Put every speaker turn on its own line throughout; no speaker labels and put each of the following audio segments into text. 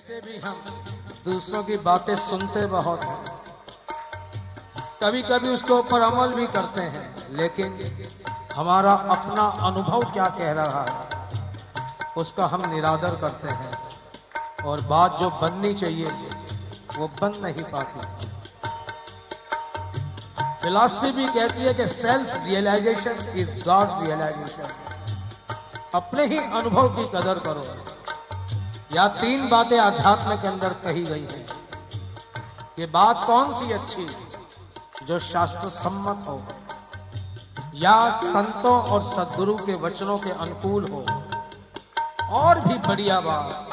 वैसे भी हम दूसरों की बातें सुनते बहुत हैं। कभी कभी उसके ऊपर अमल भी करते हैं, लेकिन हमारा अपना अनुभव क्या कह रहा है, उसका हम निरादर करते हैं। और बात जो बननी चाहिए, वो बन नहीं पाती। फिलॉसफी भी कहती है कि self realisation is god realisation अपने ही अनुभव की कदर करो। या तीन बातें आध्यात्म के अंदर कही गई हैं। कि बात कौन सी अच्छी जो शास्त्र सम्मत हो, या संतों और सदगुरु के वचनों के अनुकूल हो। और भी बढ़िया बात,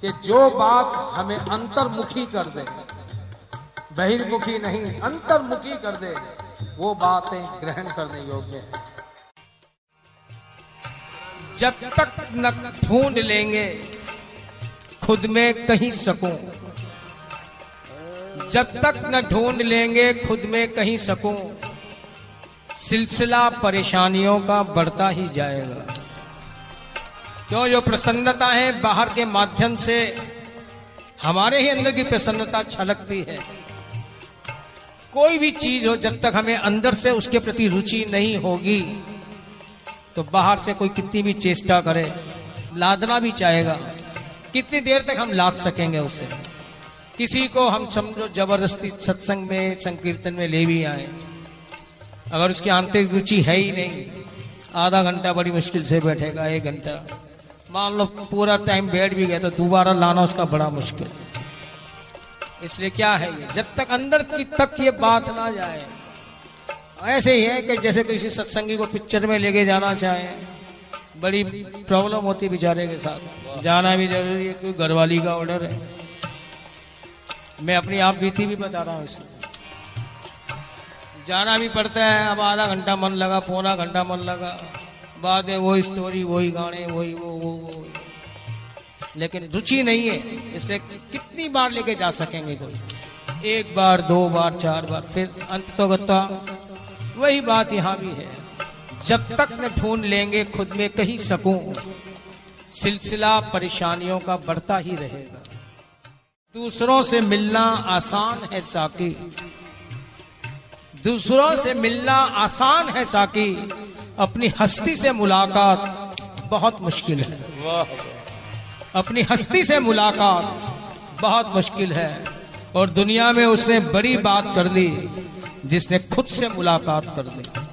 कि जो बात हमें अंतर्मुखी कर दे, बहिर्मुखी नहीं, अंतर्मुखी कर दे, वो बातें ग्रहण करने योग्य है।
जब तक न ढूंढ लेंगे खुद में कहीं सकूँ। जब तक न ढूंढ लेंगे, खुद में कहीं सकूँ। सिलसिला परेशानियों का बढ़ता ही जाएगा। क्यों जो प्रसन्नता है? बाहर के माध्यम से हमारे ही अंदर की प्रसन्नता छलकती है। कोई भी चीज़ हो, जब तक हमें अंदर से उसके प्रति रुचि नहीं होगी तो बाहर से कोई कितनी भी चेष्टा करे, लादना भी चाहेगा। कितनी देर तक हम लाद सकेंगे उसे? किसी को हम समझो, ज़बरदस्ती सत्संग में, संकीर्तन में ले भी आए। अगर उसकी आंतरिक रुचि है ही नहीं, आधा घंटा बड़ी मुश्किल से बैठेगा, एक घंटा। मान लो पूरा टाइम बैठ भी गया तो दोबारा लाना उसका बड़ा मुश्किल। इसलिए क्या है ये? जब तक अंदर की तक ये बात ना जाए। ऐसे ही है कि जैसे किसी सत्संगी को पिक्चर में लेके जाना चाहे बड़ी प्रॉब्लम होती बेचारे के साथ। जाना भी ज़रूरी है, क्योंकि घरवाली का ऑर्डर है। मैं अपनी आप बीती भी बता रहा हूँ जाना भी पड़ता है, अब आधा घंटा मन लगा, पौना घंटा मन लगा। बाद में वही स्टोरी वही गाने, वही वो वो वो। लेकिन रुचि नहीं है इसलिए कितनी बार लेके जा सकेंगे कोई? एक बार, दो बार, चार बार, फिर अंत तो वही बात यहाँ भी है। जब तक न ढूंढ लेंगे, खुद में कहीं सकूँ, सिलसिला परेशानियों का बढ़ता ही रहेगा। दूसरों से मिलना आसान है साकी। दूसरों से मिलना आसान है साकी। अपनी हस्ती से मुलाकात बहुत मुश्किल है। अपनी हस्ती से मुलाकात बहुत मुश्किल है। और दुनिया में उसने बड़ी बात कर दी जिसने खुद से मुलाकात कर दी